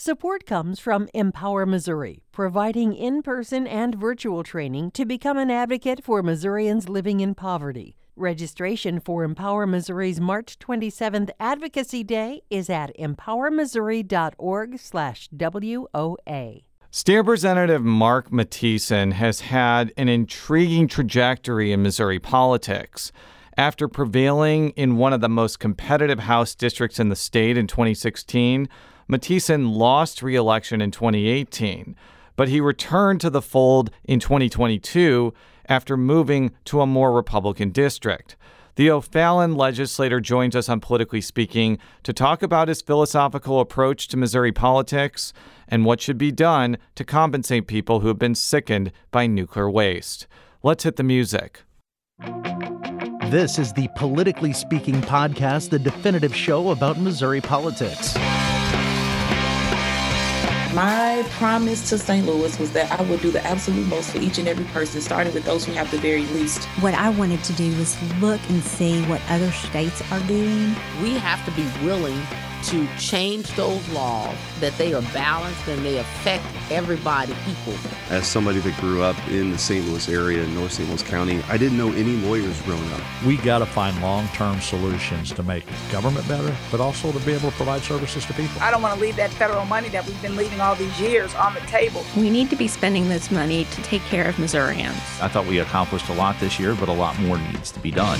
Support comes from Empower Missouri, providing in person and virtual training to become an advocate for Missourians living in poverty. Registration for Empower Missouri's March 27th Advocacy Day is at empowermissouri.org/WOA. State Representative Mark Matthiesen has had an intriguing trajectory in Missouri politics. After prevailing in one of the most competitive House districts in the state in 2016, Matthiesen lost re election in 2018, but he returned to the fold in 2022 after moving to a more Republican district. The O'Fallon legislator joins us on Politically Speaking to talk about his philosophical approach to Missouri politics and what should be done to compensate people who have been sickened by nuclear waste. Let's hit the music. This is the Politically Speaking podcast, the definitive show about Missouri politics. My promise to St. Louis was that I would do the absolute most for each and every person, starting with those who have the very least. What I wanted to do was look and see what other states are doing. We have to be willing to change those laws that they are balanced and they affect everybody equally. As somebody that grew up in the St. Louis area, in North St. Louis County, I didn't know any lawyers growing up. We got to find long-term solutions to make government better, but also to be able to provide services to people. I don't want to leave that federal money that we've been leaving all these years on the table. We need to be spending this money to take care of Missourians. I thought we accomplished a lot this year, but a lot more needs to be done.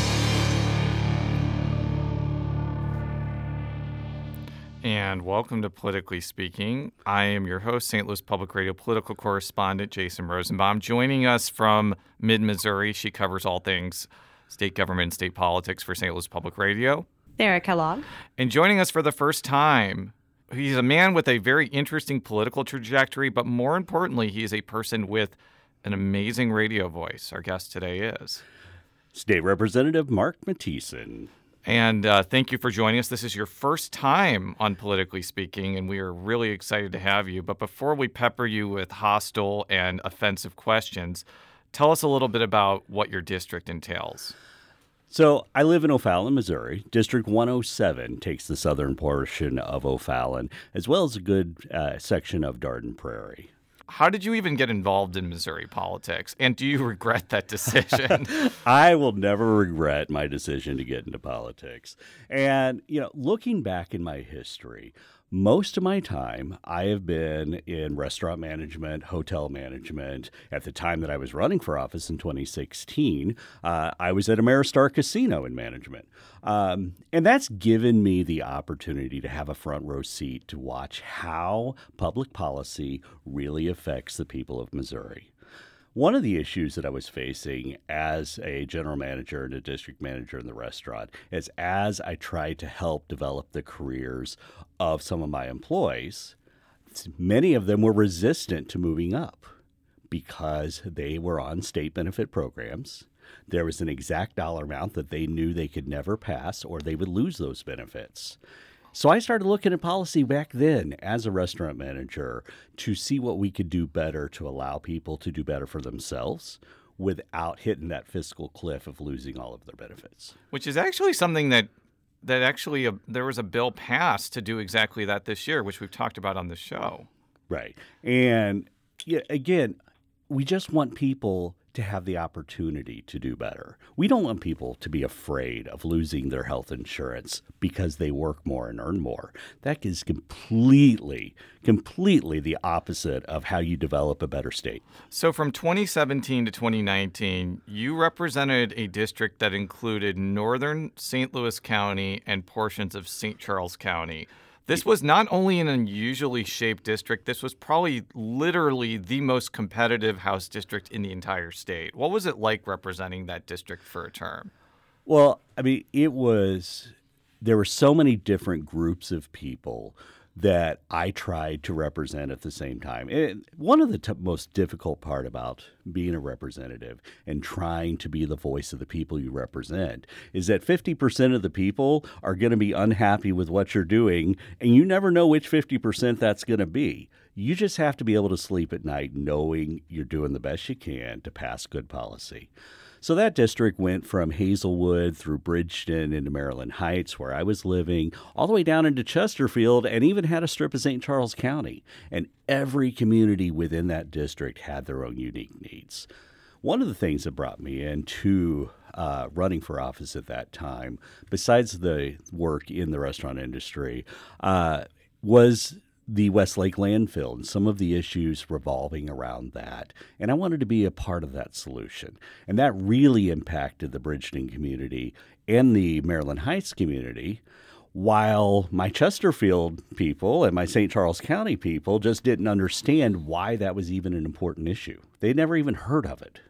And welcome to Politically Speaking. I am your host, St. Louis Public Radio political correspondent Jason Rosenbaum. Joining us from mid Missouri, she covers all things state government and state politics for St. Louis Public Radio. Sarah Kellogg. And joining us for the first time, he's a man with a very interesting political trajectory, but more importantly, he is a person with an amazing radio voice. Our guest today is State Representative Mark Matthiesen. And uh, thank you for joining us. This is your first time on Politically Speaking, and we are really excited to have you. But before we pepper you with hostile and offensive questions, tell us a little bit about what your district entails. So, I live in O'Fallon, Missouri. District 107 takes the southern portion of O'Fallon, as well as a good uh, section of Dardenne Prairie. How did you even get involved in Missouri politics? And do you regret that decision? I will never regret my decision to get into politics. And, you know, looking back in my history, most of my time, I have been in restaurant management, hotel management. At the time that I was running for office in 2016, uh, I was at Ameristar Casino in management. Um, and that's given me the opportunity to have a front row seat to watch how public policy really affects the people of Missouri. One of the issues that I was facing as a general manager and a district manager in the restaurant is as I tried to help develop the careers of some of my employees, many of them were resistant to moving up because they were on state benefit programs. There was an exact dollar amount that they knew they could never pass or they would lose those benefits. So I started looking at policy back then as a restaurant manager to see what we could do better to allow people to do better for themselves without hitting that fiscal cliff of losing all of their benefits. Which is actually something that that actually a, there was a bill passed to do exactly that this year, which we've talked about on the show. Right. And yeah, again, we just want people to have the opportunity to do better. We don't want people to be afraid of losing their health insurance because they work more and earn more. That is completely, completely the opposite of how you develop a better state. So, from 2017 to 2019, you represented a district that included northern St. Louis County and portions of St. Charles County. This was not only an unusually shaped district, this was probably literally the most competitive House district in the entire state. What was it like representing that district for a term? Well, I mean, it was, there were so many different groups of people that I tried to represent at the same time. And one of the t- most difficult part about being a representative and trying to be the voice of the people you represent is that 50% of the people are going to be unhappy with what you're doing and you never know which 50% that's going to be. You just have to be able to sleep at night knowing you're doing the best you can to pass good policy. So that district went from Hazelwood through Bridgeton into Maryland Heights, where I was living, all the way down into Chesterfield, and even had a strip of St. Charles County. And every community within that district had their own unique needs. One of the things that brought me into uh, running for office at that time, besides the work in the restaurant industry, uh, was the Westlake landfill and some of the issues revolving around that. And I wanted to be a part of that solution. And that really impacted the Bridgeton community and the Maryland Heights community. While my Chesterfield people and my St. Charles County people just didn't understand why that was even an important issue. They'd never even heard of it.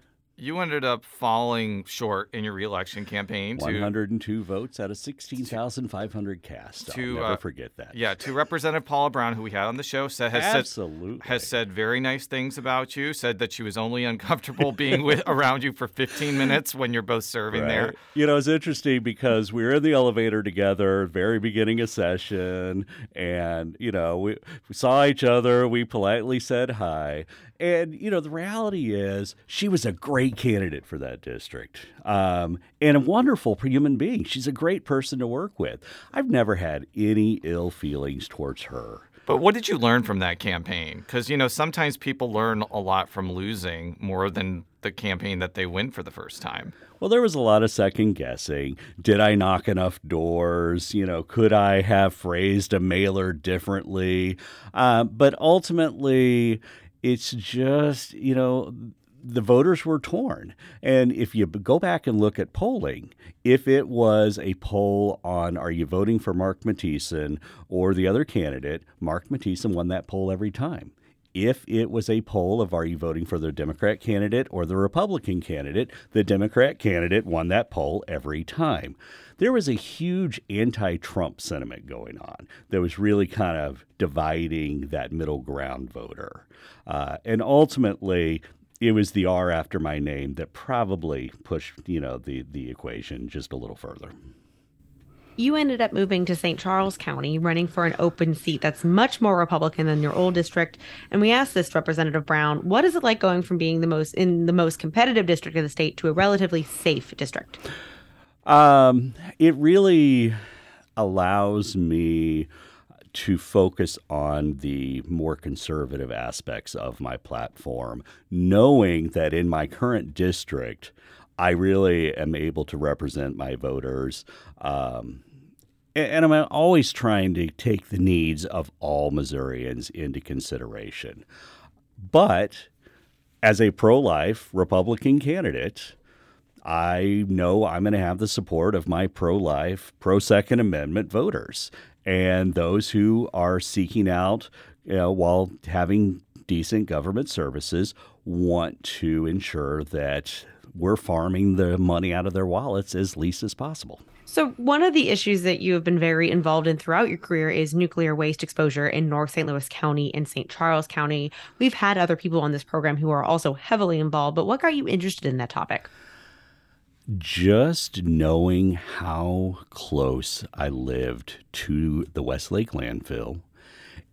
You ended up falling short in your reelection campaign. To, 102 votes out of 16,500 cast. To, I'll never uh, forget that. Yeah, to Representative Paula Brown, who we had on the show, said has Absolutely. said has said very nice things about you. Said that she was only uncomfortable being with around you for 15 minutes when you're both serving right. there. You know, it's interesting because we were in the elevator together, very beginning of session, and you know we, we saw each other. We politely said hi, and, you know, the reality is she was a great candidate for that district um, and a wonderful human being. She's a great person to work with. I've never had any ill feelings towards her. But what did you learn from that campaign? Because, you know, sometimes people learn a lot from losing more than the campaign that they win for the first time. Well, there was a lot of second guessing. Did I knock enough doors? You know, could I have phrased a mailer differently? Uh, but ultimately, it's just, you know, the voters were torn. And if you go back and look at polling, if it was a poll on are you voting for Mark Matthiesen or the other candidate, Mark Matthiesen won that poll every time. If it was a poll of are you voting for the Democrat candidate or the Republican candidate, the Democrat candidate won that poll every time there was a huge anti Trump sentiment going on that was really kind of dividing that middle ground voter. Uh, and ultimately, it was the R after my name that probably pushed, you know, the, the equation just a little further. You ended up moving to St. Charles County, running for an open seat that's much more Republican than your old district. And we asked this Representative Brown, what is it like going from being the most in the most competitive district of the state to a relatively safe district? Um, it really allows me to focus on the more conservative aspects of my platform, knowing that in my current district, I really am able to represent my voters. Um, and I'm always trying to take the needs of all Missourians into consideration. But as a pro life Republican candidate, I know I'm going to have the support of my pro life, pro Second Amendment voters and those who are seeking out, you know, while having decent government services, want to ensure that we're farming the money out of their wallets as least as possible. So, one of the issues that you have been very involved in throughout your career is nuclear waste exposure in North St. Louis County and St. Charles County. We've had other people on this program who are also heavily involved, but what got you interested in that topic? Just knowing how close I lived to the Westlake landfill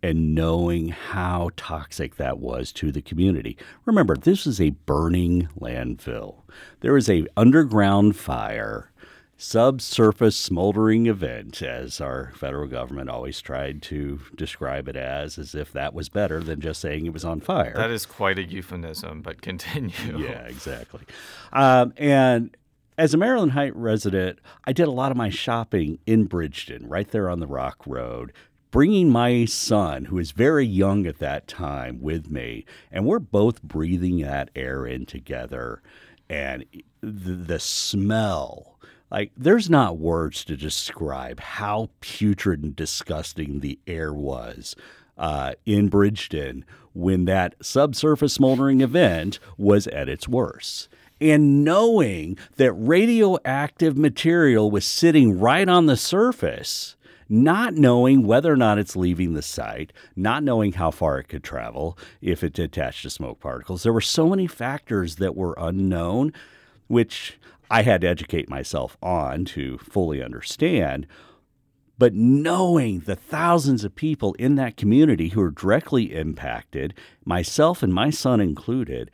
and knowing how toxic that was to the community. Remember, this is a burning landfill. There is a underground fire, subsurface smoldering event as our federal government always tried to describe it as as if that was better than just saying it was on fire. That is quite a euphemism, but continue. Yeah, exactly. Um, and as a Maryland Heights resident, I did a lot of my shopping in Bridgeton, right there on the Rock Road, bringing my son, who was very young at that time, with me. And we're both breathing that air in together. And the, the smell, like, there's not words to describe how putrid and disgusting the air was. Uh, in Bridgeton, when that subsurface smoldering event was at its worst and knowing that radioactive material was sitting right on the surface, not knowing whether or not it's leaving the site, not knowing how far it could travel if it attached to smoke particles. There were so many factors that were unknown, which I had to educate myself on to fully understand. But knowing the thousands of people in that community who are directly impacted, myself and my son included,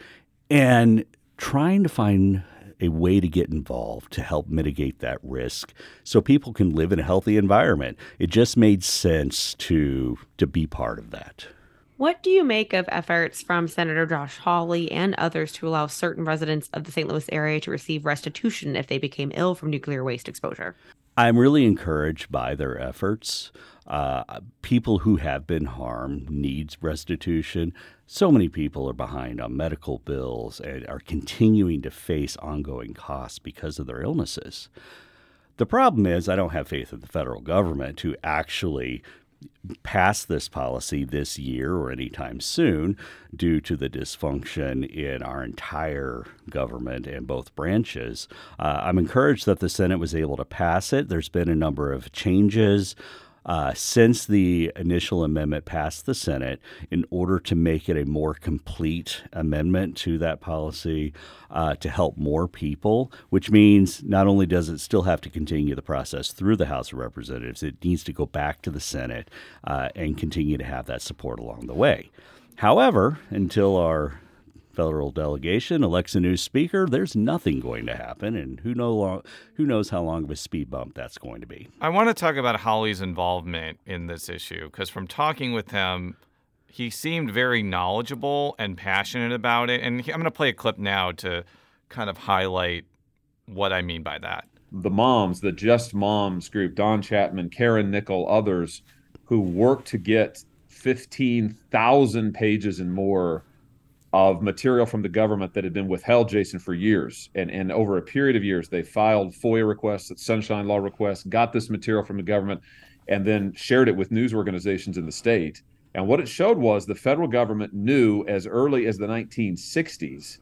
and trying to find a way to get involved to help mitigate that risk so people can live in a healthy environment. It just made sense to to be part of that. What do you make of efforts from Senator Josh Hawley and others to allow certain residents of the St. Louis area to receive restitution if they became ill from nuclear waste exposure? I'm really encouraged by their efforts. Uh, people who have been harmed need restitution. So many people are behind on medical bills and are continuing to face ongoing costs because of their illnesses. The problem is, I don't have faith in the federal government to actually pass this policy this year or anytime soon due to the dysfunction in our entire government and both branches. Uh, I'm encouraged that the Senate was able to pass it. There's been a number of changes. Uh, since the initial amendment passed the Senate in order to make it a more complete amendment to that policy uh, to help more people, which means not only does it still have to continue the process through the House of Representatives, it needs to go back to the Senate uh, and continue to have that support along the way. However, until our federal delegation elects a new speaker, there's nothing going to happen, and who know long, who knows how long of a speed bump that's going to be. I want to talk about Hawley's involvement in this issue because from talking with him, he seemed very knowledgeable and passionate about it. And I'm going to play a clip now to kind of highlight what I mean by that. The moms, the Just Moms group, Dawn Chapman, Karen Nickel, others who worked to get 15,000 pages and more of material from the government that had been withheld, Jason, for years. And, and over a period of years, they filed FOIA requests, Sunshine Law requests, got this material from the government, and then shared it with news organizations in the state. And what it showed was the federal government knew as early as the 1960s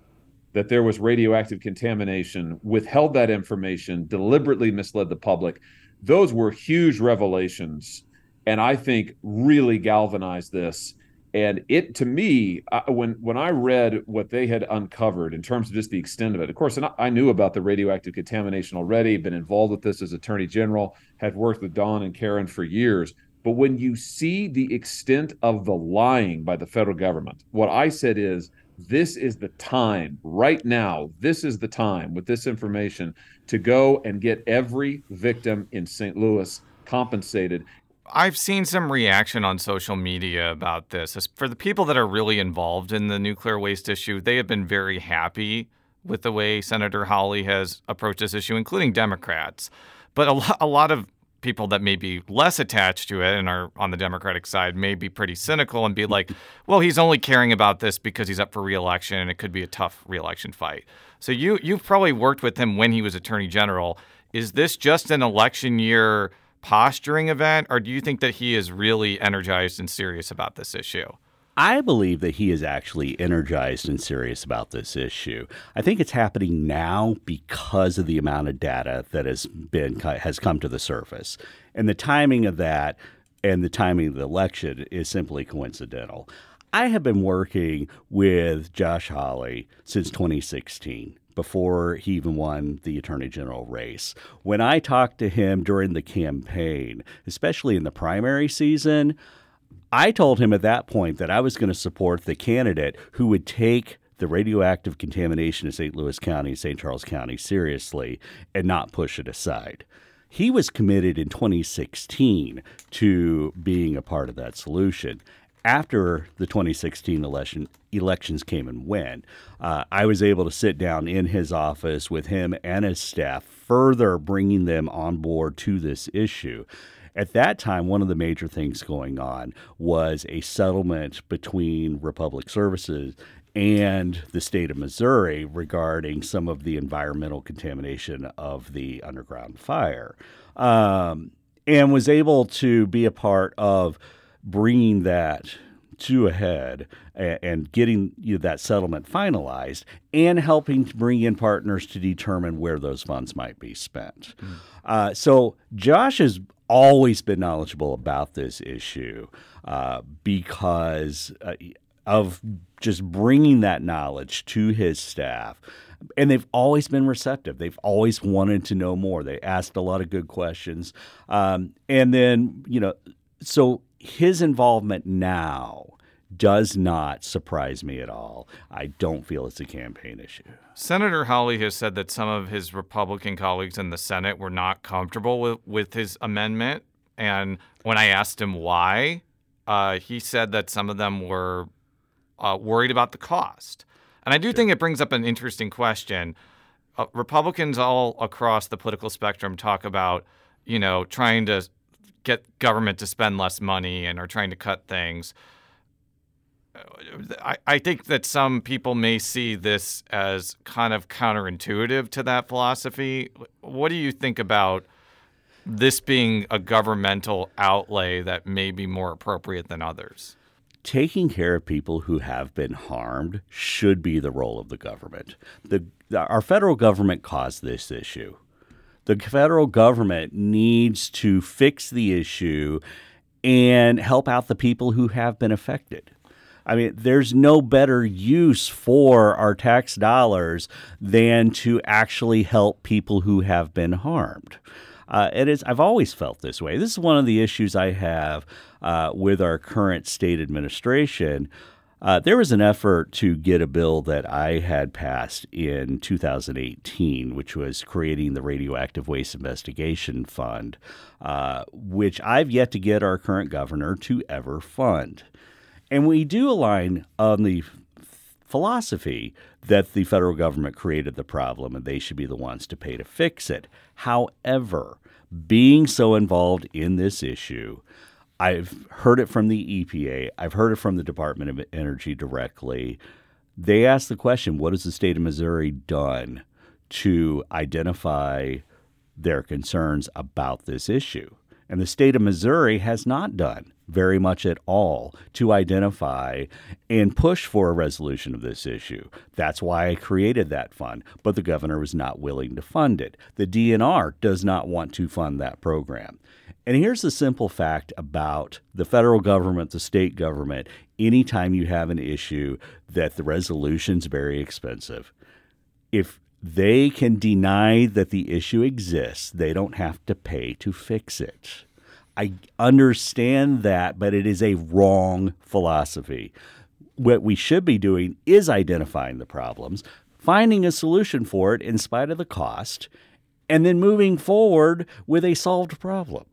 that there was radioactive contamination, withheld that information, deliberately misled the public. Those were huge revelations, and I think really galvanized this and it to me I, when when i read what they had uncovered in terms of just the extent of it of course and I, I, knew about the radioactive contamination already been involved with this as attorney general had worked with dawn and karen for years. But when you see the extent of the lying by the federal government what i said is this is the time right now this is the time with this information to go and get every victim in st louis compensated I've seen some reaction on social media about this. For the people that are really involved in the nuclear waste issue, they have been very happy with the way Senator Hawley has approached this issue, including Democrats. But a, lo- a lot of people that may be less attached to it and are on the Democratic side may be pretty cynical and be like, well, he's only caring about this because he's up for reelection and it could be a tough reelection fight. So you you've probably worked with him when he was attorney general. Is this just an election year posturing event, or do you think that he is really energized and serious about this issue? I believe that he is actually energized and serious about this issue. I think it's happening now because of the amount of data that has been has come to the surface. And the timing of that and the timing of the election is simply coincidental. I have been working with Josh Hawley since 2016 before he even won the attorney general race. When I talked to him during the campaign, especially in the primary season, I told him at that point that I was going to support the candidate who would take the radioactive contamination in St. Louis County, St. Charles County seriously and not push it aside. He was committed in 2016 to being a part of that solution after the 2016 election elections came and went, uh, I was able to sit down in his office with him and his staff, further bringing them on board to this issue. At that time, one of the major things going on was a settlement between Republic Services and the state of Missouri regarding some of the environmental contamination of the underground fire, um, and was able to be a part of bringing that to a head and, and getting you know, that settlement finalized and helping to bring in partners to determine where those funds might be spent. Mm. Uh, so Josh has always been knowledgeable about this issue uh, because uh, of just bringing that knowledge to his staff and they've always been receptive. They've always wanted to know more. They asked a lot of good questions, um, and then you know, so his involvement now does not surprise me at all. I don't feel it's a campaign issue. Senator Hawley has said that some of his Republican colleagues in the Senate were not comfortable with, with his amendment. And when I asked him why, uh, he said that some of them were uh, worried about the cost. And I do think it brings up an interesting question. Uh, Republicans all across the political spectrum talk about, you know, trying to get government to spend less money and are trying to cut things. Uh, I, I think that some people may see this as kind of counterintuitive to that philosophy. What do you think about this being a governmental outlay that may be more appropriate than others? Taking care of people who have been harmed should be the role of the government. The, our federal government caused this issue. The federal government needs to fix the issue and help out the people who have been affected. I mean, there's no better use for our tax dollars than to actually help people who have been harmed. Uh, it is. I've always felt this way. This is one of the issues I have uh, with our current state administration. Uh, there was an effort to get a bill that I had passed in 2018, which was creating the Radioactive Waste Investigation Fund, uh, which I've yet to get our current governor to ever fund. And we do align on the philosophy that the federal government created the problem and they should be the ones to pay to fix it. However, being so involved in this issue, I've heard it from the EPA, I've heard it from the Department of Energy directly. They asked the question what has the state of Missouri done to identify their concerns about this issue? And the state of Missouri has not done very much at all to identify and push for a resolution of this issue. That's why I created that fund, but the governor was not willing to fund it. The DNR does not want to fund that program. And here's the simple fact about the federal government, the state government, anytime you have an issue that the resolution's very expensive. If they can deny that the issue exists. They don't have to pay to fix it. I understand that, but it is a wrong philosophy. What we should be doing is identifying the problems, finding a solution for it in spite of the cost, and then moving forward with a solved problem.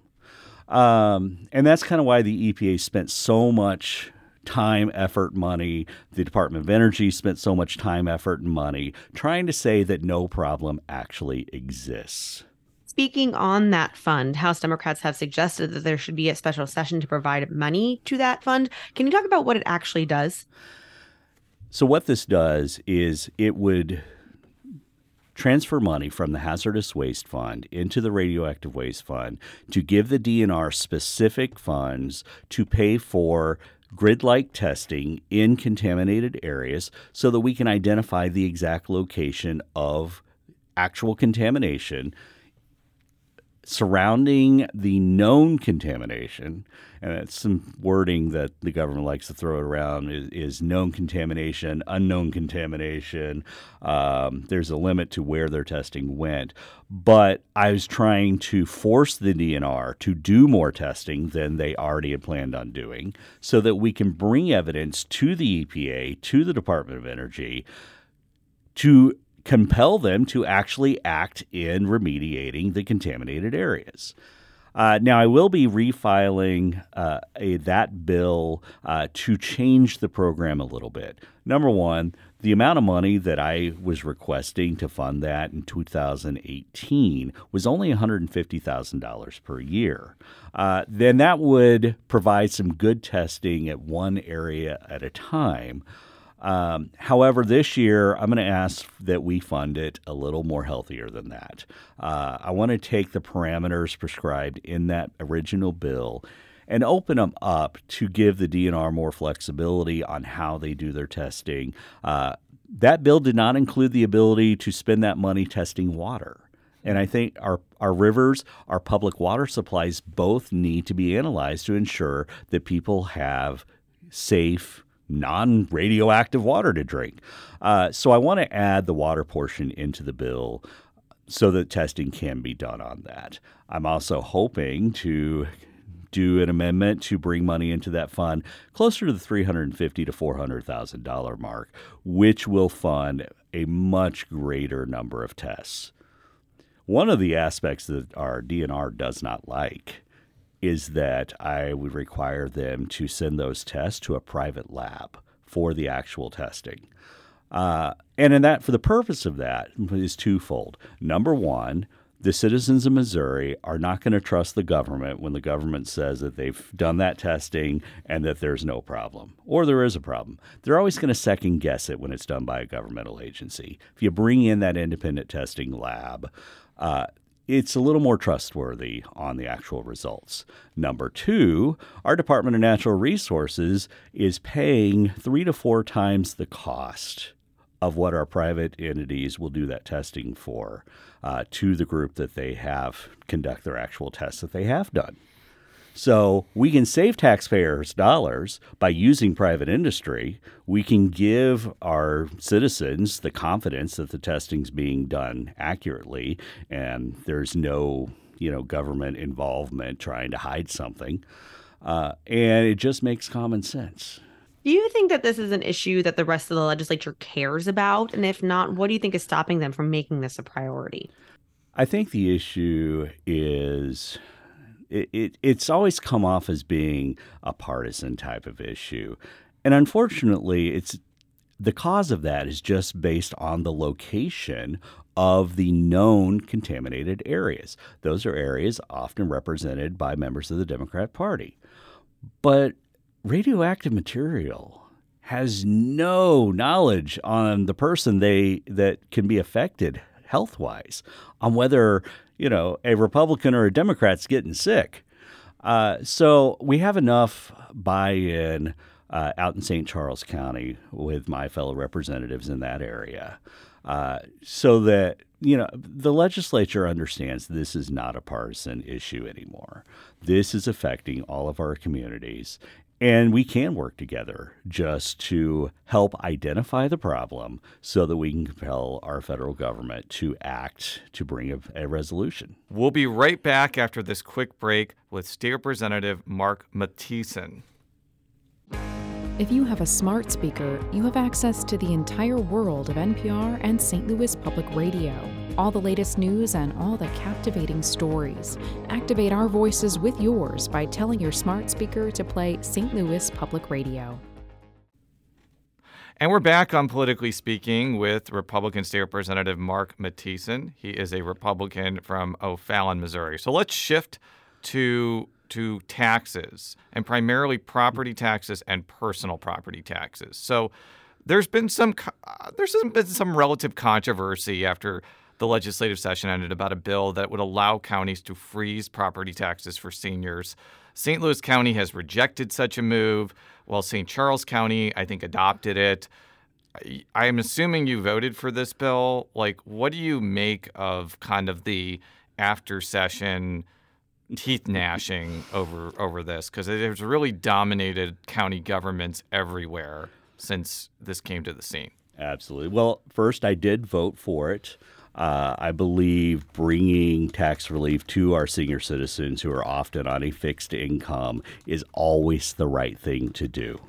Um, and that's kind of why the EPA spent so much time, effort, money. The Department of Energy spent so much time, effort, and money trying to say that no problem actually exists. Speaking on that fund, House Democrats have suggested that there should be a special session to provide money to that fund. Can you talk about what it actually does? So, what this does is it would transfer money from the hazardous waste fund into the radioactive waste fund to give the DNR specific funds to pay for grid like testing in contaminated areas so that we can identify the exact location of actual contamination surrounding the known contamination, and it's some wording that the government likes to throw around is, is known contamination, unknown contamination. Um, there's a limit to where their testing went. But I was trying to force the DNR to do more testing than they already had planned on doing so that we can bring evidence to the EPA, to the Department of Energy, to compel them to actually act in remediating the contaminated areas. Uh, now, I will be refiling uh, a, that bill uh, to change the program a little bit. Number one, the amount of money that I was requesting to fund that in 2018 was only $150,000 per year. Uh, then that would provide some good testing at one area at a time. Um, however, this year I'm going to ask that we fund it a little more healthier than that. Uh, I want to take the parameters prescribed in that original bill and open them up to give the DNR more flexibility on how they do their testing. Uh, that bill did not include the ability to spend that money testing water. And I think our, our rivers, our public water supplies both need to be analyzed to ensure that people have safe, non radioactive water to drink. Uh, so I want to add the water portion into the bill so that testing can be done on that. I'm also hoping to do an amendment to bring money into that fund closer to the 350 to 400,000 dollar mark, which will fund a much greater number of tests. One of the aspects that our DNR does not like is that I would require them to send those tests to a private lab for the actual testing. Uh, and in that, for the purpose of that, is twofold. Number one, the citizens of Missouri are not going to trust the government when the government says that they've done that testing and that there's no problem or there is a problem. They're always going to second guess it when it's done by a governmental agency. If you bring in that independent testing lab, uh, it's a little more trustworthy on the actual results. Number two, our Department of Natural Resources is paying three to four times the cost of what our private entities will do that testing for uh, to the group that they have conduct their actual tests that they have done. So we can save taxpayers dollars by using private industry. We can give our citizens the confidence that the testing's being done accurately and there's no, you know, government involvement trying to hide something. Uh, and it just makes common sense. Do you think that this is an issue that the rest of the legislature cares about? And if not, what do you think is stopping them from making this a priority? I think the issue is it, it, it's always come off as being a partisan type of issue. And unfortunately, it's the cause of that is just based on the location of the known contaminated areas. Those are areas often represented by members of the Democrat Party. But radioactive material has no knowledge on the person they that can be affected health wise on whether you know a Republican or a Democrat's getting sick. Uh, so we have enough buy-in uh, out in St. Charles County with my fellow representatives in that area, uh, so that you know the legislature understands this is not a partisan issue anymore. This is affecting all of our communities, and we can work together just to help identify the problem so that we can compel our federal government to act to bring a, a, resolution. We'll be right back after this quick break with State Representative Mark Matthiesen. If you have a smart speaker, you have access to the entire world of NPR and St. Louis Public Radio. All the latest news and all the captivating stories. Activate our voices with yours by telling your smart speaker to play St. Louis Public Radio. And we're back on Politically Speaking with Republican State Representative Mark Matthiesen. He is a Republican from O'Fallon, Missouri. So let's shift to to taxes and primarily property taxes and personal property taxes. So there's been some uh, there's been some relative controversy after the legislative session ended about a bill that would allow counties to freeze property taxes for seniors. St. Louis County has rejected such a move, while St. Charles County, I think, adopted it. I am assuming you voted for this bill. Like, what do you make of kind of the after session teeth gnashing over over this? Because it has really dominated county governments everywhere since this came to the scene. Absolutely. Well, first, I did vote for it. Uh, I believe bringing tax relief to our senior citizens who are often on a fixed income is always the right thing to do.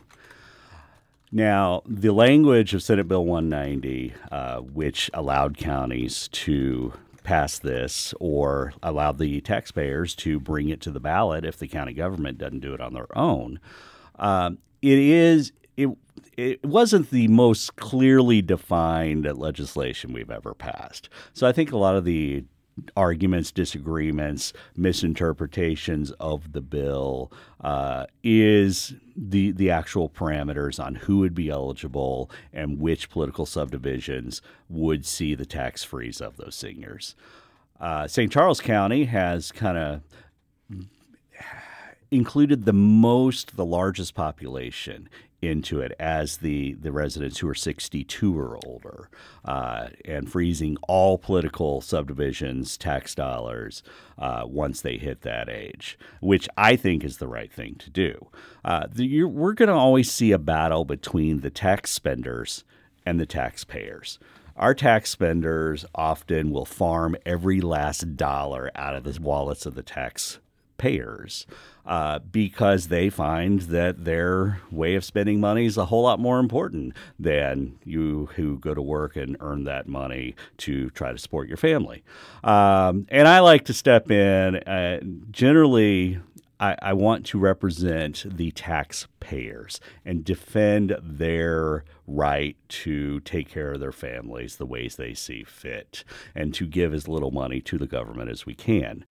Now, the language of Senate Bill 190, uh, which allowed counties to pass this or allow the taxpayers to bring it to the ballot if the county government doesn't do it on their own, uh, it is it it wasn't the most clearly defined legislation we've ever passed. So I think a lot of the arguments, disagreements, misinterpretations of the bill uh, is the the actual parameters on who would be eligible and which political subdivisions would see the tax freeze of those seniors. Uh, St. Charles County has kind of included the most, the largest population into it as the, the residents who are 62 or older uh, and freezing all political subdivisions tax dollars uh, once they hit that age, which I think is the right thing to do. Uh, the, we're going to always see a battle between the tax spenders and the taxpayers. Our tax spenders often will farm every last dollar out of the wallets of the tax payers uh, because they find that their way of spending money is a whole lot more important than you who go to work and earn that money to try to support your family. Um, and I like to step in. Uh, generally, I, I, want to represent the taxpayers and defend their right to take care of their families the ways they see fit and to give as little money to the government as we can.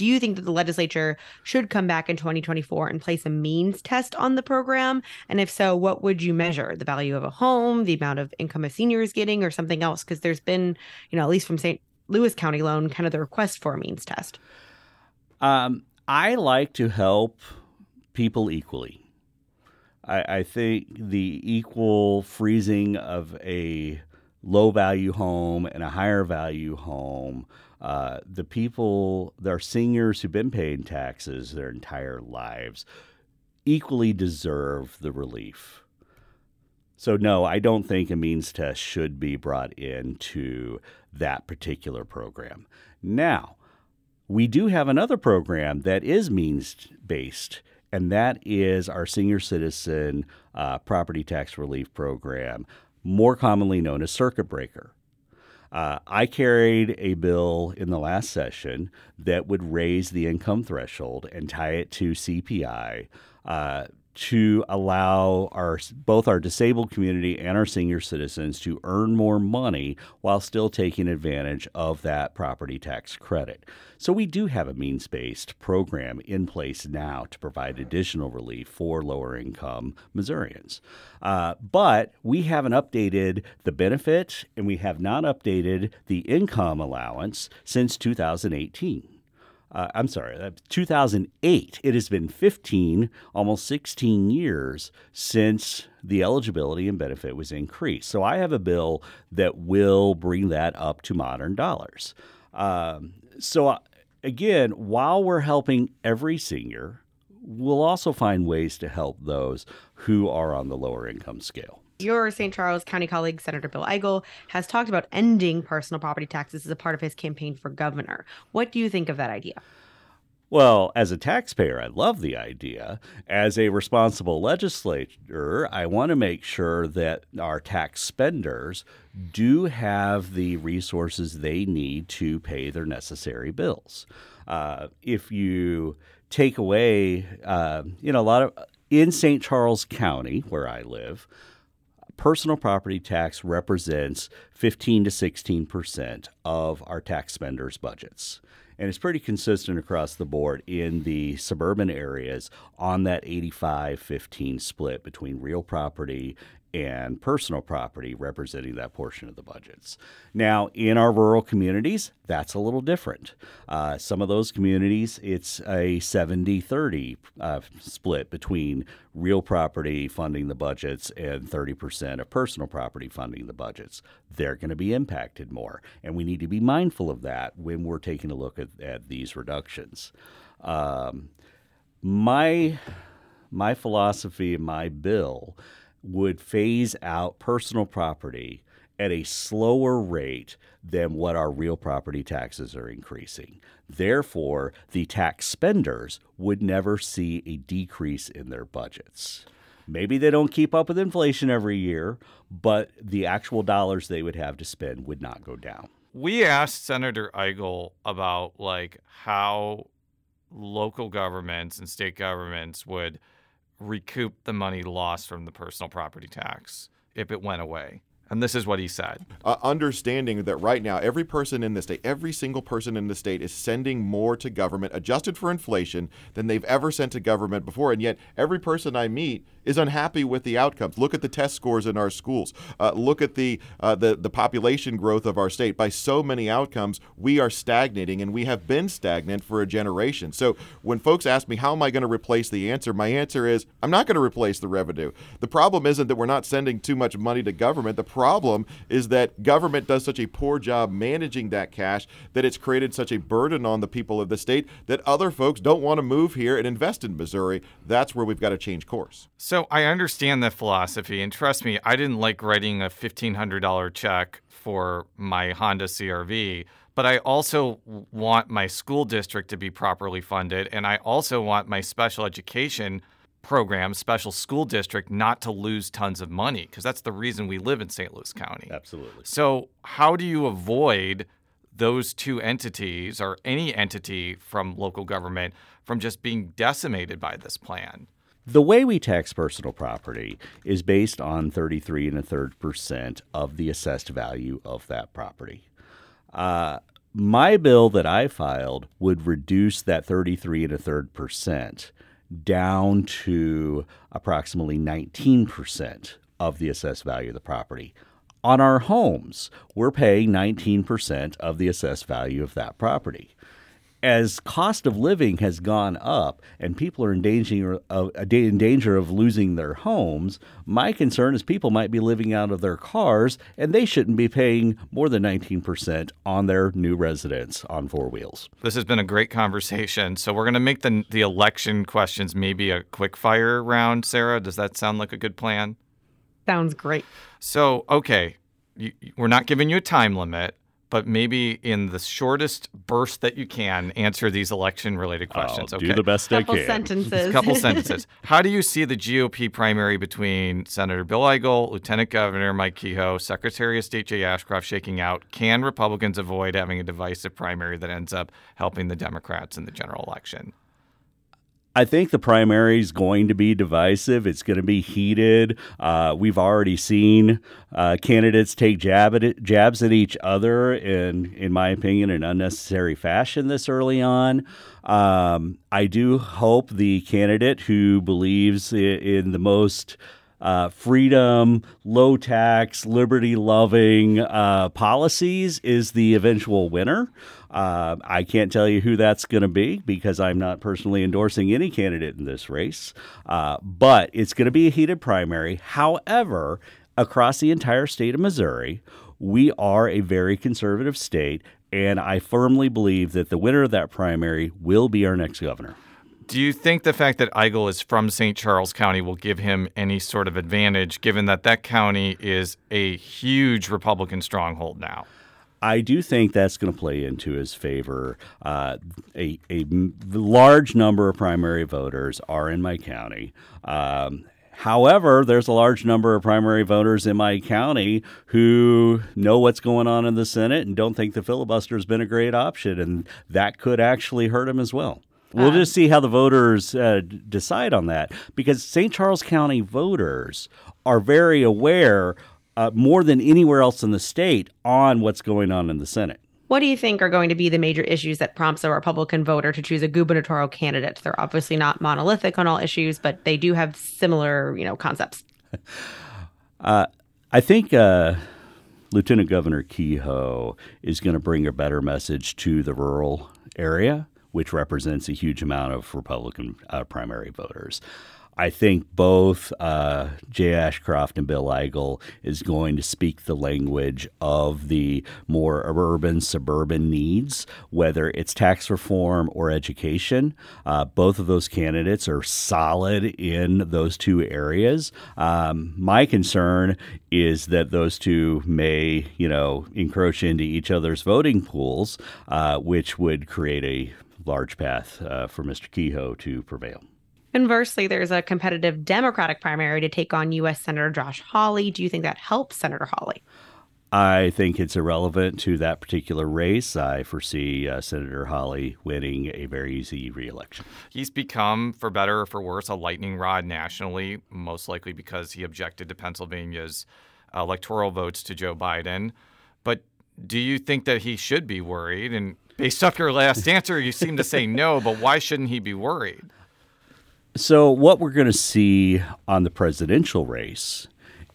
Do you think that the legislature should come back in 2024 and place a means test on the program? And if so, what would you measure? The value of a home, the amount of income a senior is getting, or something else? Because there's been, you know, at least from St. Louis County loan, kind of the request for a means test. Um, I like to help people equally. I, I think the equal freezing of a low value home and a higher value home uh, the people, our seniors who've been paying taxes their entire lives, equally deserve the relief. So, no, I don't think a means test should be brought into that particular program. Now, we do have another program that is means based, and that is our senior citizen uh, property tax relief program, more commonly known as Circuit Breaker. Uh, I carried a bill in the last session that would raise the income threshold and tie it to CPI. Uh, to allow our both our disabled community and our senior citizens to earn more money while still taking advantage of that property tax credit. So we do have a means-based program in place now to provide additional relief for lower income Missourians. Uh, but we haven't updated the benefit and we have not updated the income allowance since 2018 uh, I'm sorry, 2008. It has been 15, almost 16 years since the eligibility and benefit was increased. So I have a bill that will bring that up to modern dollars. Um, so, uh, again, while we're helping every senior, we'll also find ways to help those who are on the lower income scale. Your St. Charles County colleague, Senator Bill Eigel, has talked about ending personal property taxes as a part of his campaign for governor. What do you think of that idea? Well, as a taxpayer, I love the idea. As a responsible legislator, I want to make sure that our tax spenders do have the resources they need to pay their necessary bills. Uh, if you take away, uh, you know, a lot of in St. Charles County, where I live, personal property tax represents 15 to 16 percent of our tax spenders' budgets. And it's pretty consistent across the board in the suburban areas on that 85 15 split between real property and personal property representing that portion of the budgets. Now, in our rural communities, that's a little different. Uh, some of those communities, it's a 70 30 uh, split between real property funding the budgets and 30% of personal property funding the budgets. They're going to be impacted more. And we need to be mindful of that when we're taking a look at, at these reductions. Um, my, my philosophy, my bill, would phase out personal property at a slower rate than what our real property taxes are increasing. Therefore, the tax spenders would never see a decrease in their budgets. Maybe they don't keep up with inflation every year, but the actual dollars they would have to spend would not go down. We asked Senator Eigel about like how local governments and state governments would recoup the money lost from the personal property tax if it went away. And this is what he said. Uh, understanding that right now, every person in the state, every single person in the state is sending more to government, adjusted for inflation, than they've ever sent to government before. And yet, every person I meet is unhappy with the outcomes. Look at the test scores in our schools. Uh, look at the, uh, the the population growth of our state. By so many outcomes, we are stagnating, and we have been stagnant for a generation. So when folks ask me how am I going to replace the answer, my answer is I'm not going to replace the revenue. The problem isn't that we're not sending too much money to government. The problem is that government does such a poor job managing that cash that it's created such a burden on the people of the state that other folks don't want to move here and invest in Missouri. That's where we've got to change course. So I understand that philosophy, and trust me, I didn't like writing a $1,500 check for my Honda CRV, but I also want my school district to be properly funded. And I also want my special education program, special school district, not to lose tons of money because that's the reason we live in St. Louis County. Absolutely. So, how do you avoid those two entities or any entity from local government from just being decimated by this plan? The way we tax personal property is based on 33 and a third percent of the assessed value of that property. Uh, my bill that I filed would reduce that 33 and a third percent down to approximately 19% of the assessed value of the property. On our homes, we're paying 19% of the assessed value of that property as cost of living has gone up and people are in danger of, uh, in danger of losing their homes, my concern is people might be living out of their cars and they shouldn't be paying more than 19% on their new residence on four wheels. This has been a great conversation. So we're going to make the the election questions maybe a quick fire round, Sarah. Does that sound like a good plan? Sounds great. So, okay, you, we're not giving you a time limit but maybe in the shortest burst that you can, answer these election related oh, questions. I'll okay. do the best couple I can. sentences. couple sentences. How do you see the GOP primary between Senator Bill Eigel, Lieutenant Governor Mike Kehoe, Secretary of State Jay Ashcroft shaking out? Can Republicans avoid having a divisive primary that ends up helping the Democrats in the general election? I think the primary is going to be divisive. It's going to be heated. Uh, we've already seen uh, candidates take jab at it, jabs at each other in, in my opinion, an unnecessary fashion this early on. Um, I do hope the candidate who believes in, in the most uh, freedom, low tax, liberty loving uh, policies is the eventual winner. Uh, I can't tell you who that's going to be because I'm not personally endorsing any candidate in this race, uh, but it's going to be a heated primary. However, across the entire state of Missouri, we are a very conservative state, and I firmly believe that the winner of that primary will be our next governor. Do you think the fact that Eigel is from St. Charles County will give him any sort of advantage, given that that county is a huge Republican stronghold now? I do think that's going to play into his favor. Uh, a, a large number of primary voters are in my county. Um, However, there's a large number of primary voters in my county who know what's going on in the Senate and don't think the filibuster has been a great option, and that could actually hurt him as well. We'll Um, just see how the voters uh, decide on that because St. Charles County voters are very aware, uh, more than anywhere else in the state, on what's going on in the Senate. What do you think are going to be the major issues that prompts a Republican voter to choose a gubernatorial candidate? They're obviously not monolithic on all issues, but they do have similar, you know, concepts. Uh, I think uh, Lieutenant Governor Kehoe is going to bring a better message to the rural area, which represents a huge amount of Republican uh, primary voters. I think both uh, Jay Ashcroft and Bill Eigel is going to speak the language of the more urban, suburban needs, whether it's tax reform or education. Uh, both of those candidates are solid in those two areas. Um, my concern is that those two may, you know, encroach into each other's voting pools, uh, which would create a large path uh, for Mr. Kehoe to prevail. Conversely, there's a competitive Democratic primary to take on U.S. Senator Josh Hawley. Do you think that helps Senator Hawley? I think it's irrelevant to that particular race. I foresee uh, Senator Hawley winning a very easy reelection. He's become, for better or for worse, a lightning rod nationally, most likely because he objected to Pennsylvania's electoral votes to Joe Biden. But do you think that he should be worried? And based off your last answer, you seem to say no, but why shouldn't he be worried? So, what we're going to see on the presidential race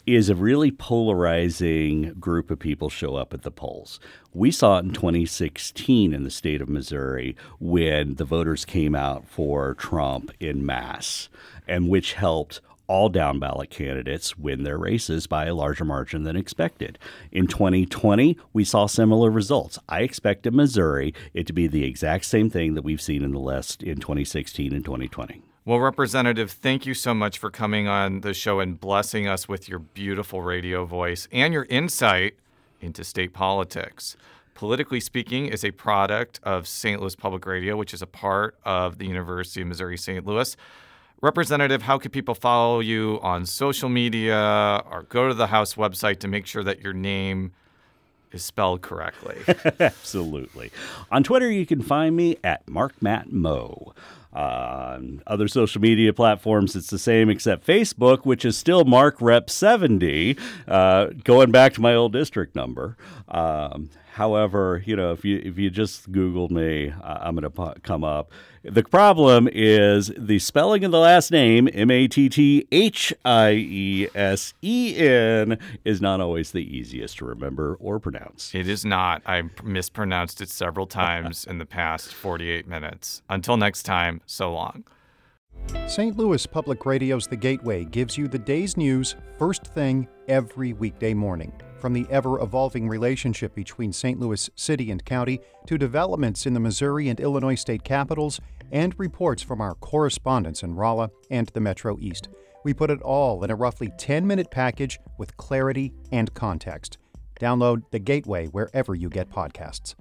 is a really polarizing group of people show up at the polls. We saw it in 2016 in the state of Missouri when the voters came out for Trump in mass, and which helped all down ballot candidates win their races by a larger margin than expected. In 2020, we saw similar results. I expect in Missouri it to be the exact same thing that we've seen in the last in 2016 and 2020. Well, Representative, thank you so much for coming on the show and blessing us with your beautiful radio voice and your insight into state politics. Politically Speaking is a product of St. Louis Public Radio, which is a part of the University of Missouri St. Louis. Representative, how can people follow you on social media or go to the House website to make sure that your name is spelled correctly? Absolutely. On Twitter, you can find me at MarkMattMo. On other social media platforms, it's the same except Facebook, which is still Mark Rep 70, uh, going back to my old district number. Um, however, you know, if you if you just Google me, uh, I'm going to come up. The problem is the spelling of the last name, M A T T H I E S E N, is not always the easiest to remember or pronounce. It is not. I mispronounced it several times in the past 48 minutes. Until next time, so long. St. Louis Public Radio's The Gateway gives you the day's news first thing every weekday morning. From the ever evolving relationship between St. Louis City and County to developments in the Missouri and Illinois state capitals and reports from our correspondents in Rolla and the Metro East. We put it all in a roughly 10 minute package with clarity and context. Download The Gateway wherever you get podcasts.